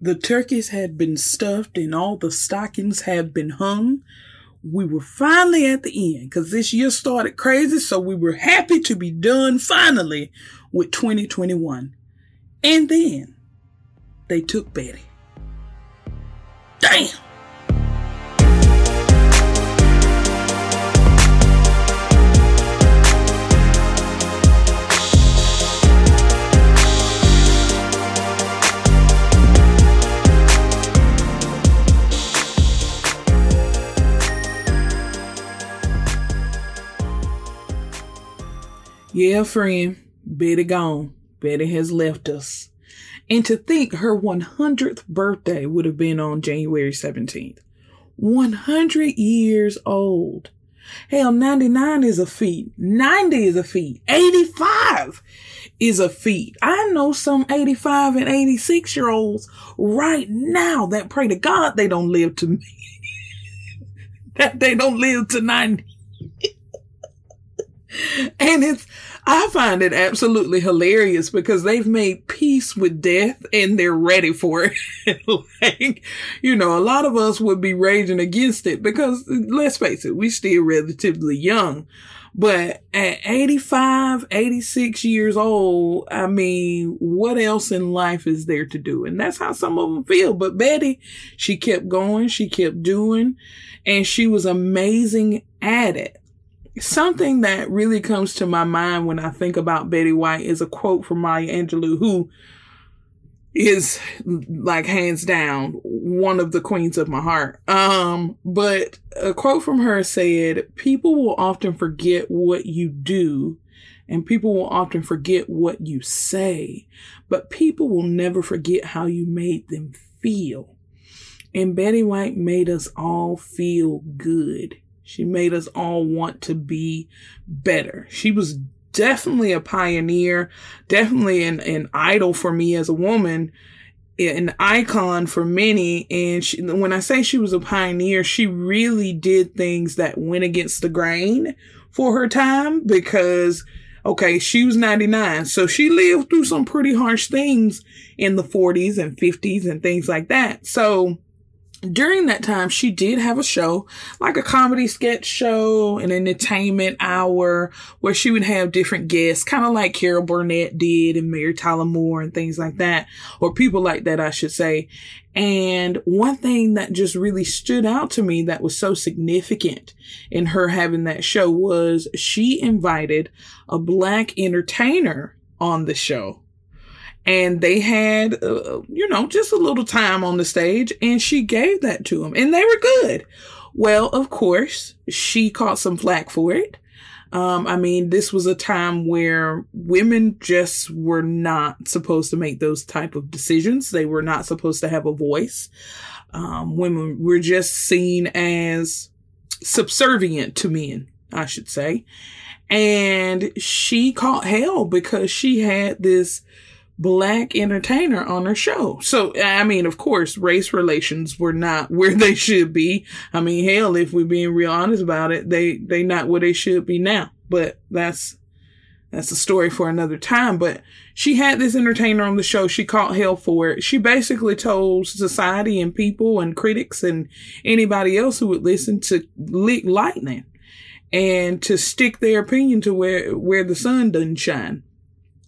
The turkeys had been stuffed and all the stockings had been hung. We were finally at the end because this year started crazy, so we were happy to be done finally with 2021. And then they took Betty. Damn! Yeah, friend, Betty gone. Betty has left us. And to think her 100th birthday would have been on January 17th. 100 years old. Hell, 99 is a feat. 90 is a feat. 85 is a feat. I know some 85 and 86 year olds right now that pray to God they don't live to me. that they don't live to 90. And it's, I find it absolutely hilarious because they've made peace with death and they're ready for it. like, you know, a lot of us would be raging against it because let's face it, we're still relatively young. But at 85, 86 years old, I mean, what else in life is there to do? And that's how some of them feel. But Betty, she kept going, she kept doing, and she was amazing at it something that really comes to my mind when I think about Betty White is a quote from Maya Angelou, who is like hands down one of the queens of my heart. Um, but a quote from her said, people will often forget what you do and people will often forget what you say, but people will never forget how you made them feel. And Betty White made us all feel good. She made us all want to be better. She was definitely a pioneer, definitely an, an idol for me as a woman, an icon for many. And she, when I say she was a pioneer, she really did things that went against the grain for her time because okay, she was 99. So she lived through some pretty harsh things in the 40s and 50s and things like that. So during that time, she did have a show, like a comedy sketch show, an entertainment hour, where she would have different guests, kind of like Carol Burnett did and Mary Tyler Moore and things like that, or people like that, I should say. And one thing that just really stood out to me that was so significant in her having that show was she invited a black entertainer on the show and they had, uh, you know, just a little time on the stage and she gave that to them and they were good. Well, of course, she caught some flack for it. Um, I mean, this was a time where women just were not supposed to make those type of decisions. They were not supposed to have a voice. Um, women were just seen as subservient to men, I should say. And she caught hell because she had this black entertainer on her show. So, I mean, of course, race relations were not where they should be. I mean, hell, if we're being real honest about it, they, they not where they should be now. But that's, that's a story for another time. But she had this entertainer on the show. She caught hell for it. She basically told society and people and critics and anybody else who would listen to lick lightning and to stick their opinion to where, where the sun doesn't shine.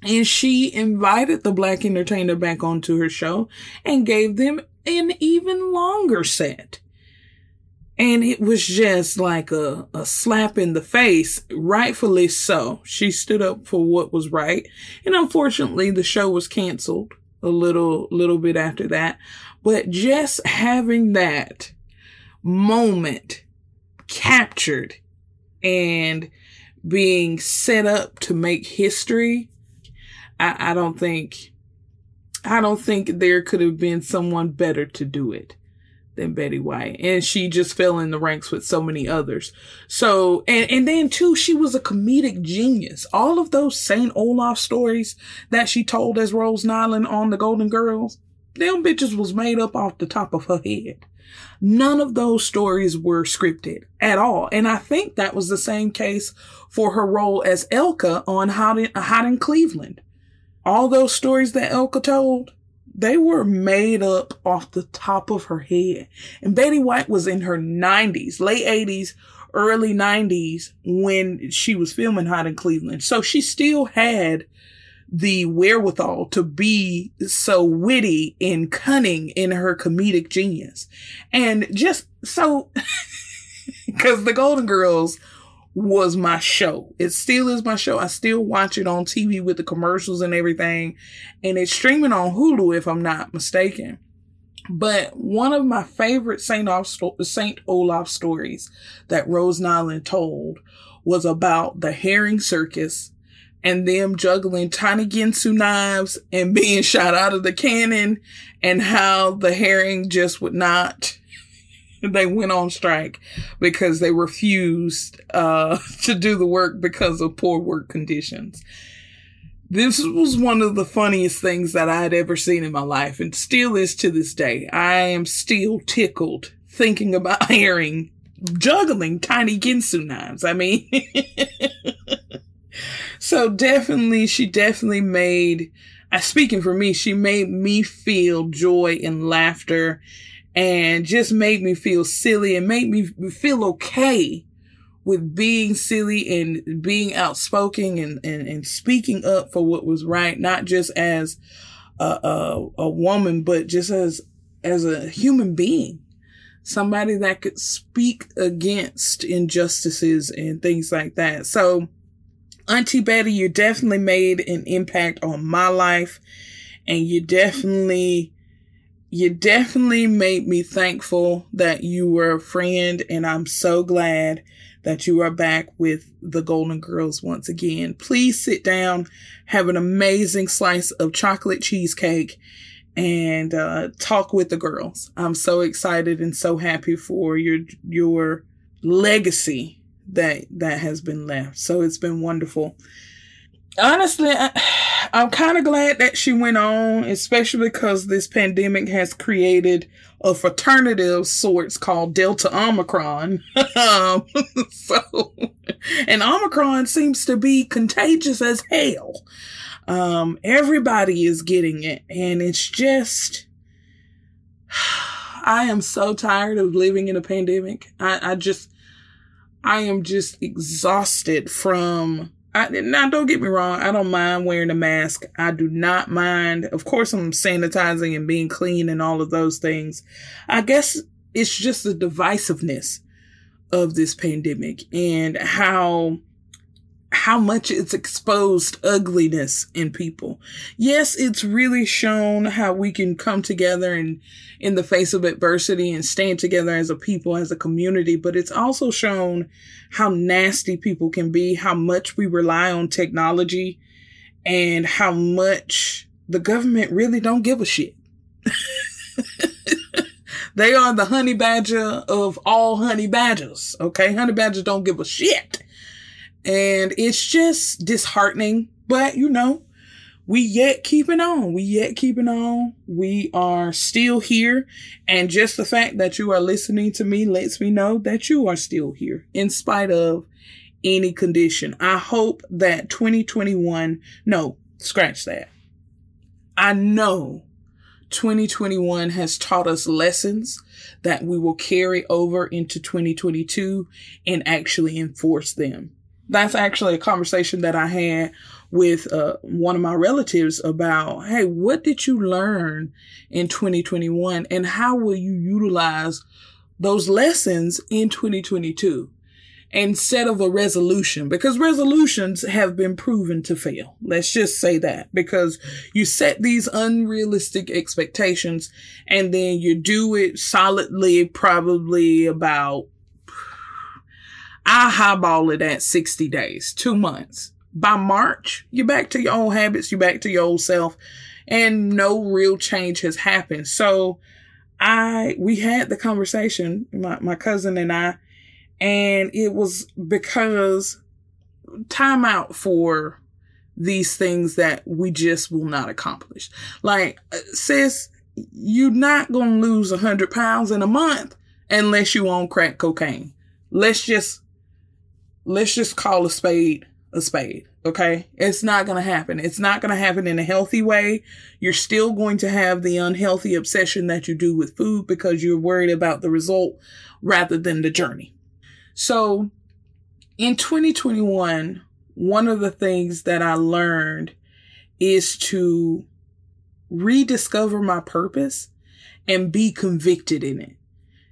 And she invited the black entertainer back onto her show and gave them an even longer set. And it was just like a, a slap in the face, rightfully so. She stood up for what was right. And unfortunately, the show was canceled a little, little bit after that. But just having that moment captured and being set up to make history I, I don't think, I don't think there could have been someone better to do it than Betty White. And she just fell in the ranks with so many others. So, and, and then too, she was a comedic genius. All of those St. Olaf stories that she told as Rose Nylund on the Golden Girls, them bitches was made up off the top of her head. None of those stories were scripted at all. And I think that was the same case for her role as Elka on Hot in, Hot in Cleveland all those stories that Elka told, they were made up off the top of her head. And Betty White was in her 90s, late 80s, early 90s when she was filming Hot in Cleveland. So she still had the wherewithal to be so witty and cunning in her comedic genius. And just so, because the Golden Girls was my show. It still is my show. I still watch it on TV with the commercials and everything. And it's streaming on Hulu if I'm not mistaken. But one of my favorite St. Olaf, St. Olaf stories that Rose Nylund told was about the herring circus and them juggling tiny Ginsu knives and being shot out of the cannon and how the herring just would not they went on strike because they refused uh, to do the work because of poor work conditions. This was one of the funniest things that I had ever seen in my life and still is to this day. I am still tickled thinking about herring juggling tiny Ginsu knives. I mean, so definitely, she definitely made, speaking for me, she made me feel joy and laughter and just made me feel silly and made me feel okay with being silly and being outspoken and, and, and speaking up for what was right, not just as a, a, a woman, but just as, as a human being somebody that could speak against injustices and things like that. So Auntie Betty, you definitely made an impact on my life and you definitely, you definitely made me thankful that you were a friend and I'm so glad that you are back with the Golden Girls once again. Please sit down, have an amazing slice of chocolate cheesecake and uh, talk with the girls. I'm so excited and so happy for your your legacy that that has been left. So it's been wonderful. Honestly, I, I'm kind of glad that she went on, especially because this pandemic has created a fraternity of sorts called Delta Omicron. um, so, and Omicron seems to be contagious as hell. Um, everybody is getting it, and it's just. I am so tired of living in a pandemic. I, I just, I am just exhausted from I, now don't get me wrong, I don't mind wearing a mask. I do not mind. Of course I'm sanitizing and being clean and all of those things. I guess it's just the divisiveness of this pandemic and how how much it's exposed ugliness in people. Yes, it's really shown how we can come together and in the face of adversity and stand together as a people, as a community, but it's also shown how nasty people can be, how much we rely on technology and how much the government really don't give a shit. they are the honey badger of all honey badgers. Okay. Honey badgers don't give a shit. And it's just disheartening, but you know, we yet keeping on. We yet keeping on. We are still here. And just the fact that you are listening to me lets me know that you are still here in spite of any condition. I hope that 2021, no, scratch that. I know 2021 has taught us lessons that we will carry over into 2022 and actually enforce them. That's actually a conversation that I had with uh, one of my relatives about, hey, what did you learn in 2021 and how will you utilize those lessons in 2022 instead of a resolution? Because resolutions have been proven to fail. Let's just say that because you set these unrealistic expectations and then you do it solidly, probably about I highball it at 60 days, two months by March, you're back to your old habits, you're back to your old self, and no real change has happened. So I, we had the conversation, my, my cousin and I, and it was because time out for these things that we just will not accomplish. Like, uh, sis, you're not going to lose a hundred pounds in a month unless you own crack cocaine. Let's just, let's just call a spade a spade. Okay. It's not going to happen. It's not going to happen in a healthy way. You're still going to have the unhealthy obsession that you do with food because you're worried about the result rather than the journey. So in 2021, one of the things that I learned is to rediscover my purpose and be convicted in it.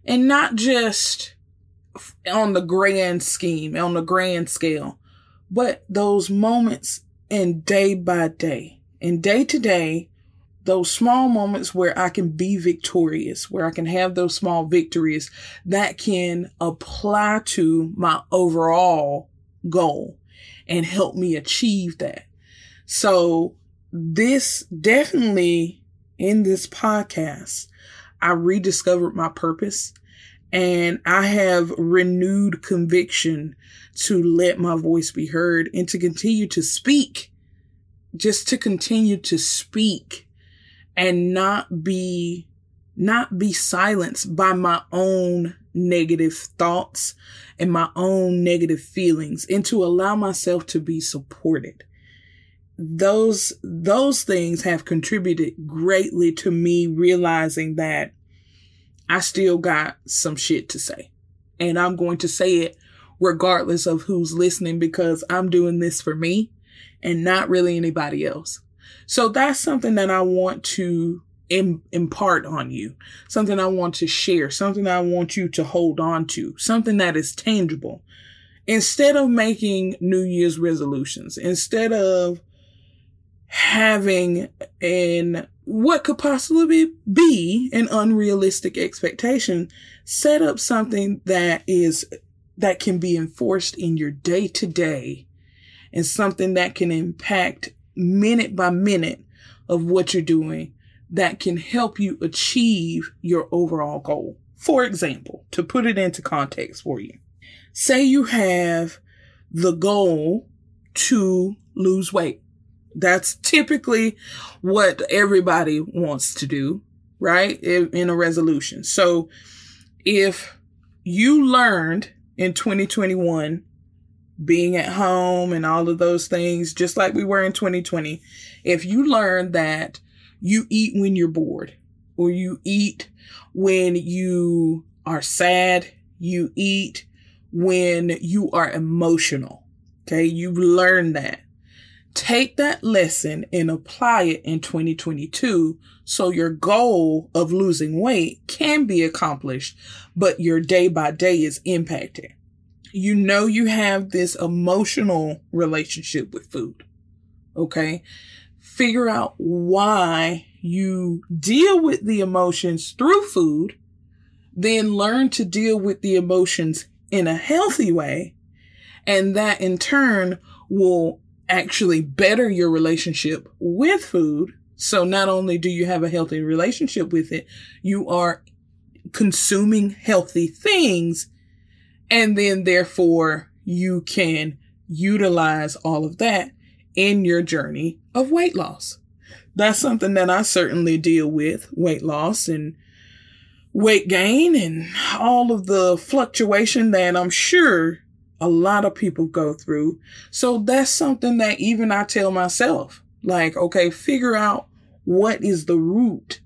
And not just on the grand scheme, on the grand scale, but those moments and day by day and day to day, those small moments where I can be victorious, where I can have those small victories that can apply to my overall goal and help me achieve that. So this definitely in this podcast, I rediscovered my purpose and I have renewed conviction to let my voice be heard and to continue to speak, just to continue to speak and not be, not be silenced by my own negative thoughts and my own negative feelings and to allow myself to be supported. Those, those things have contributed greatly to me realizing that I still got some shit to say. And I'm going to say it regardless of who's listening because I'm doing this for me and not really anybody else. So that's something that I want to Im- impart on you, something I want to share, something I want you to hold on to, something that is tangible. Instead of making New Year's resolutions, instead of having an what could possibly be an unrealistic expectation, set up something that is that can be enforced in your day to day and something that can impact minute by minute of what you're doing that can help you achieve your overall goal. For example, to put it into context for you, say you have the goal to lose weight. That's typically what everybody wants to do, right? In a resolution. So if you learned in 2021 being at home and all of those things, just like we were in 2020, if you learned that you eat when you're bored or you eat when you are sad, you eat when you are emotional. Okay. You learn that take that lesson and apply it in 2022 so your goal of losing weight can be accomplished, but your day by day is impacted. You know, you have this emotional relationship with food. Okay. Figure out why you deal with the emotions through food, then learn to deal with the emotions in a healthy way. And that in turn will actually better your relationship with food. So not only do you have a healthy relationship with it, you are consuming healthy things. And then therefore you can utilize all of that in your journey of weight loss. That's something that I certainly deal with weight loss and weight gain and all of the fluctuation that I'm sure a lot of people go through. So that's something that even I tell myself, like, okay, figure out what is the root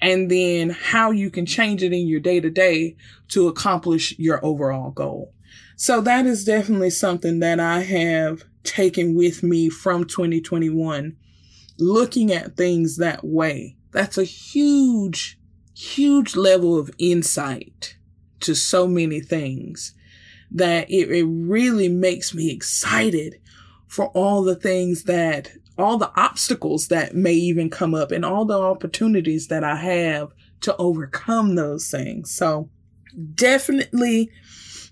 and then how you can change it in your day to day to accomplish your overall goal. So that is definitely something that I have taken with me from 2021, looking at things that way. That's a huge, huge level of insight to so many things that it, it really makes me excited for all the things that, all the obstacles that may even come up and all the opportunities that I have to overcome those things. So definitely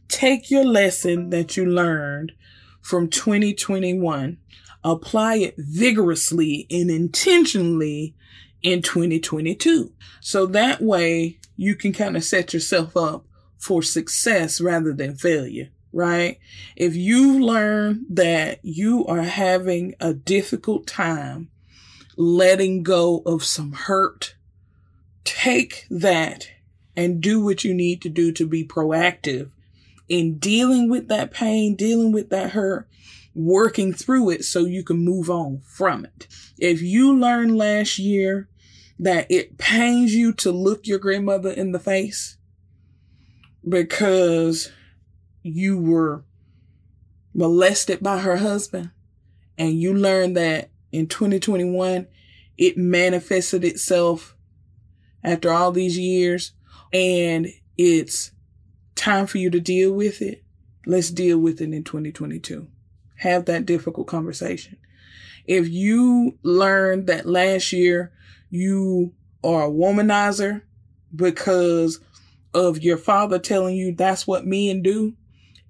take your lesson that you learned from 2021, apply it vigorously and intentionally in 2022. So that way you can kind of set yourself up for success rather than failure, right? If you learn that you are having a difficult time letting go of some hurt, take that and do what you need to do to be proactive in dealing with that pain, dealing with that hurt, working through it so you can move on from it. If you learned last year that it pains you to look your grandmother in the face because you were molested by her husband and you learned that in 2021 it manifested itself after all these years and it's time for you to deal with it. Let's deal with it in 2022. Have that difficult conversation. If you learned that last year you are a womanizer because of your father telling you that's what men do.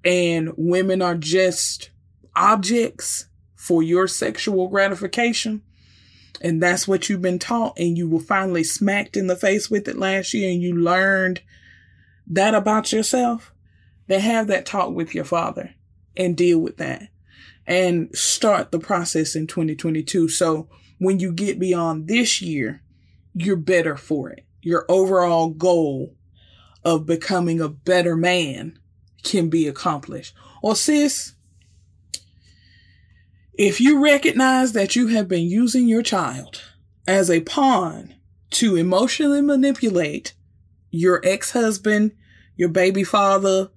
And women are just objects for your sexual gratification, and that's what you've been taught, and you were finally smacked in the face with it last year, and you learned that about yourself, then have that talk with your father and deal with that and start the process in 2022. So when you get beyond this year, you're better for it. Your overall goal of becoming a better man can be accomplished. Or sis, if you recognize that you have been using your child as a pawn to emotionally manipulate your ex-husband, your baby father,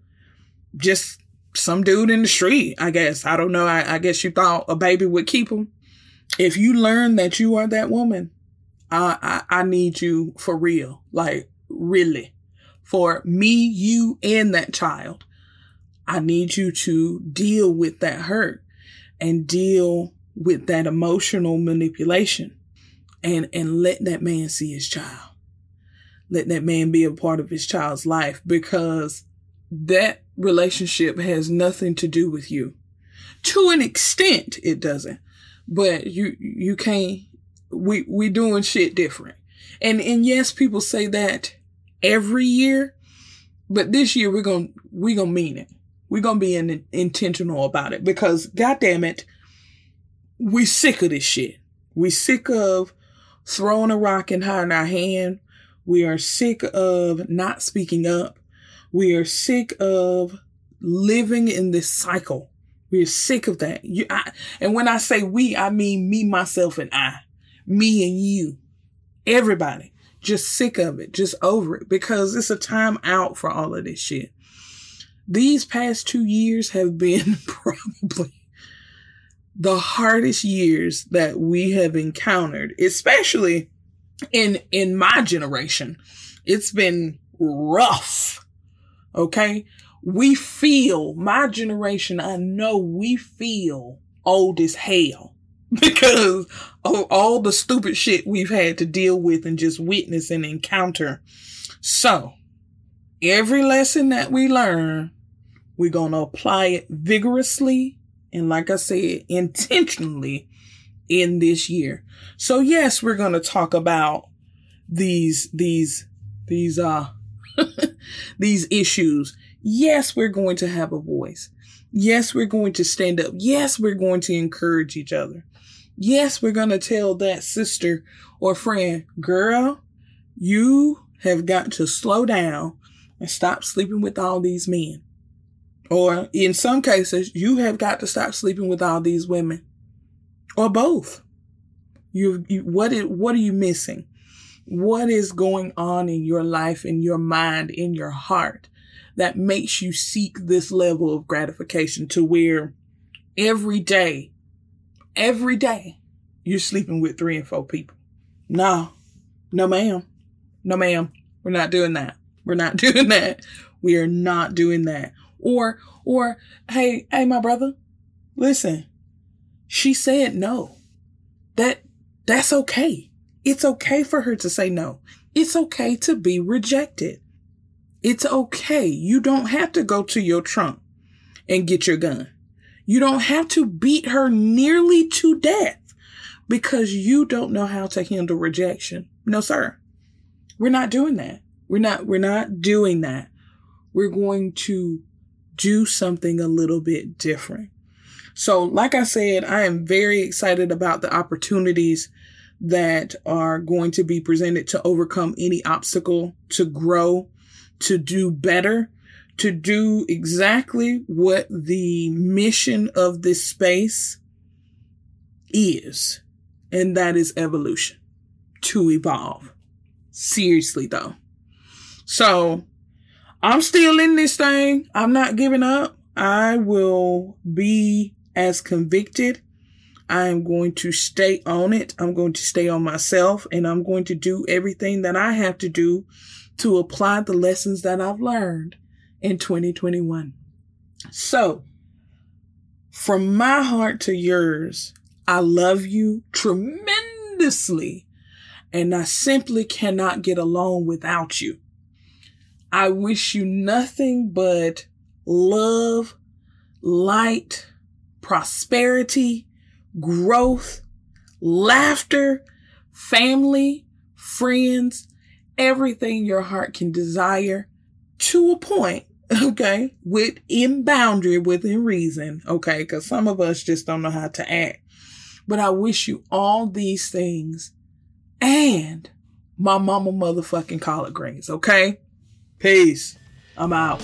just some dude in the street, I guess. I don't know. I, I guess you thought a baby would keep him. If you learn that you are that woman, I, I, I need you for real. Like, really. For me, you, and that child. I need you to deal with that hurt and deal with that emotional manipulation and, and let that man see his child. Let that man be a part of his child's life because that relationship has nothing to do with you. To an extent, it doesn't, but you, you can't, we, we doing shit different. And, and yes, people say that every year, but this year we're to we're to mean it. We're to be in, intentional about it because goddamn it, we sick of this shit. We sick of throwing a rock and hiding our hand. We are sick of not speaking up. We are sick of living in this cycle. We're sick of that. You, I, and when I say we, I mean me, myself, and I. Me and you. Everybody. Just sick of it. Just over it. Because it's a time out for all of this shit. These past two years have been probably the hardest years that we have encountered, especially in, in my generation. It's been rough. Okay. We feel, my generation, I know we feel old as hell because of all the stupid shit we've had to deal with and just witness and encounter. So every lesson that we learn, we're going to apply it vigorously and like I said, intentionally in this year. So yes, we're going to talk about these, these, these, uh, these issues. Yes, we're going to have a voice. Yes, we're going to stand up. Yes, we're going to encourage each other. Yes, we're going to tell that sister or friend, girl, you have got to slow down and stop sleeping with all these men. Or in some cases, you have got to stop sleeping with all these women or both. You, you what is, what are you missing? What is going on in your life, in your mind, in your heart that makes you seek this level of gratification to where every day, every day you're sleeping with three and four people? No, no ma'am. No ma'am. We're not doing that. We're not doing that. We are not doing that. Or, or, hey, hey, my brother, listen, she said no. That, that's okay. It's okay for her to say no. It's okay to be rejected. It's okay. You don't have to go to your trunk and get your gun. You don't have to beat her nearly to death because you don't know how to handle rejection. No, sir. We're not doing that. We're not, we're not doing that. We're going to do something a little bit different. So, like I said, I am very excited about the opportunities that are going to be presented to overcome any obstacle, to grow, to do better, to do exactly what the mission of this space is, and that is evolution to evolve. Seriously, though. So I'm still in this thing. I'm not giving up. I will be as convicted. I am going to stay on it. I'm going to stay on myself and I'm going to do everything that I have to do to apply the lessons that I've learned in 2021. So, from my heart to yours, I love you tremendously and I simply cannot get along without you. I wish you nothing but love, light, prosperity, growth, laughter, family, friends, everything your heart can desire to a point, okay, within boundary, within reason, okay, because some of us just don't know how to act. But I wish you all these things and my mama motherfucking collard greens, okay? Peace. I'm out.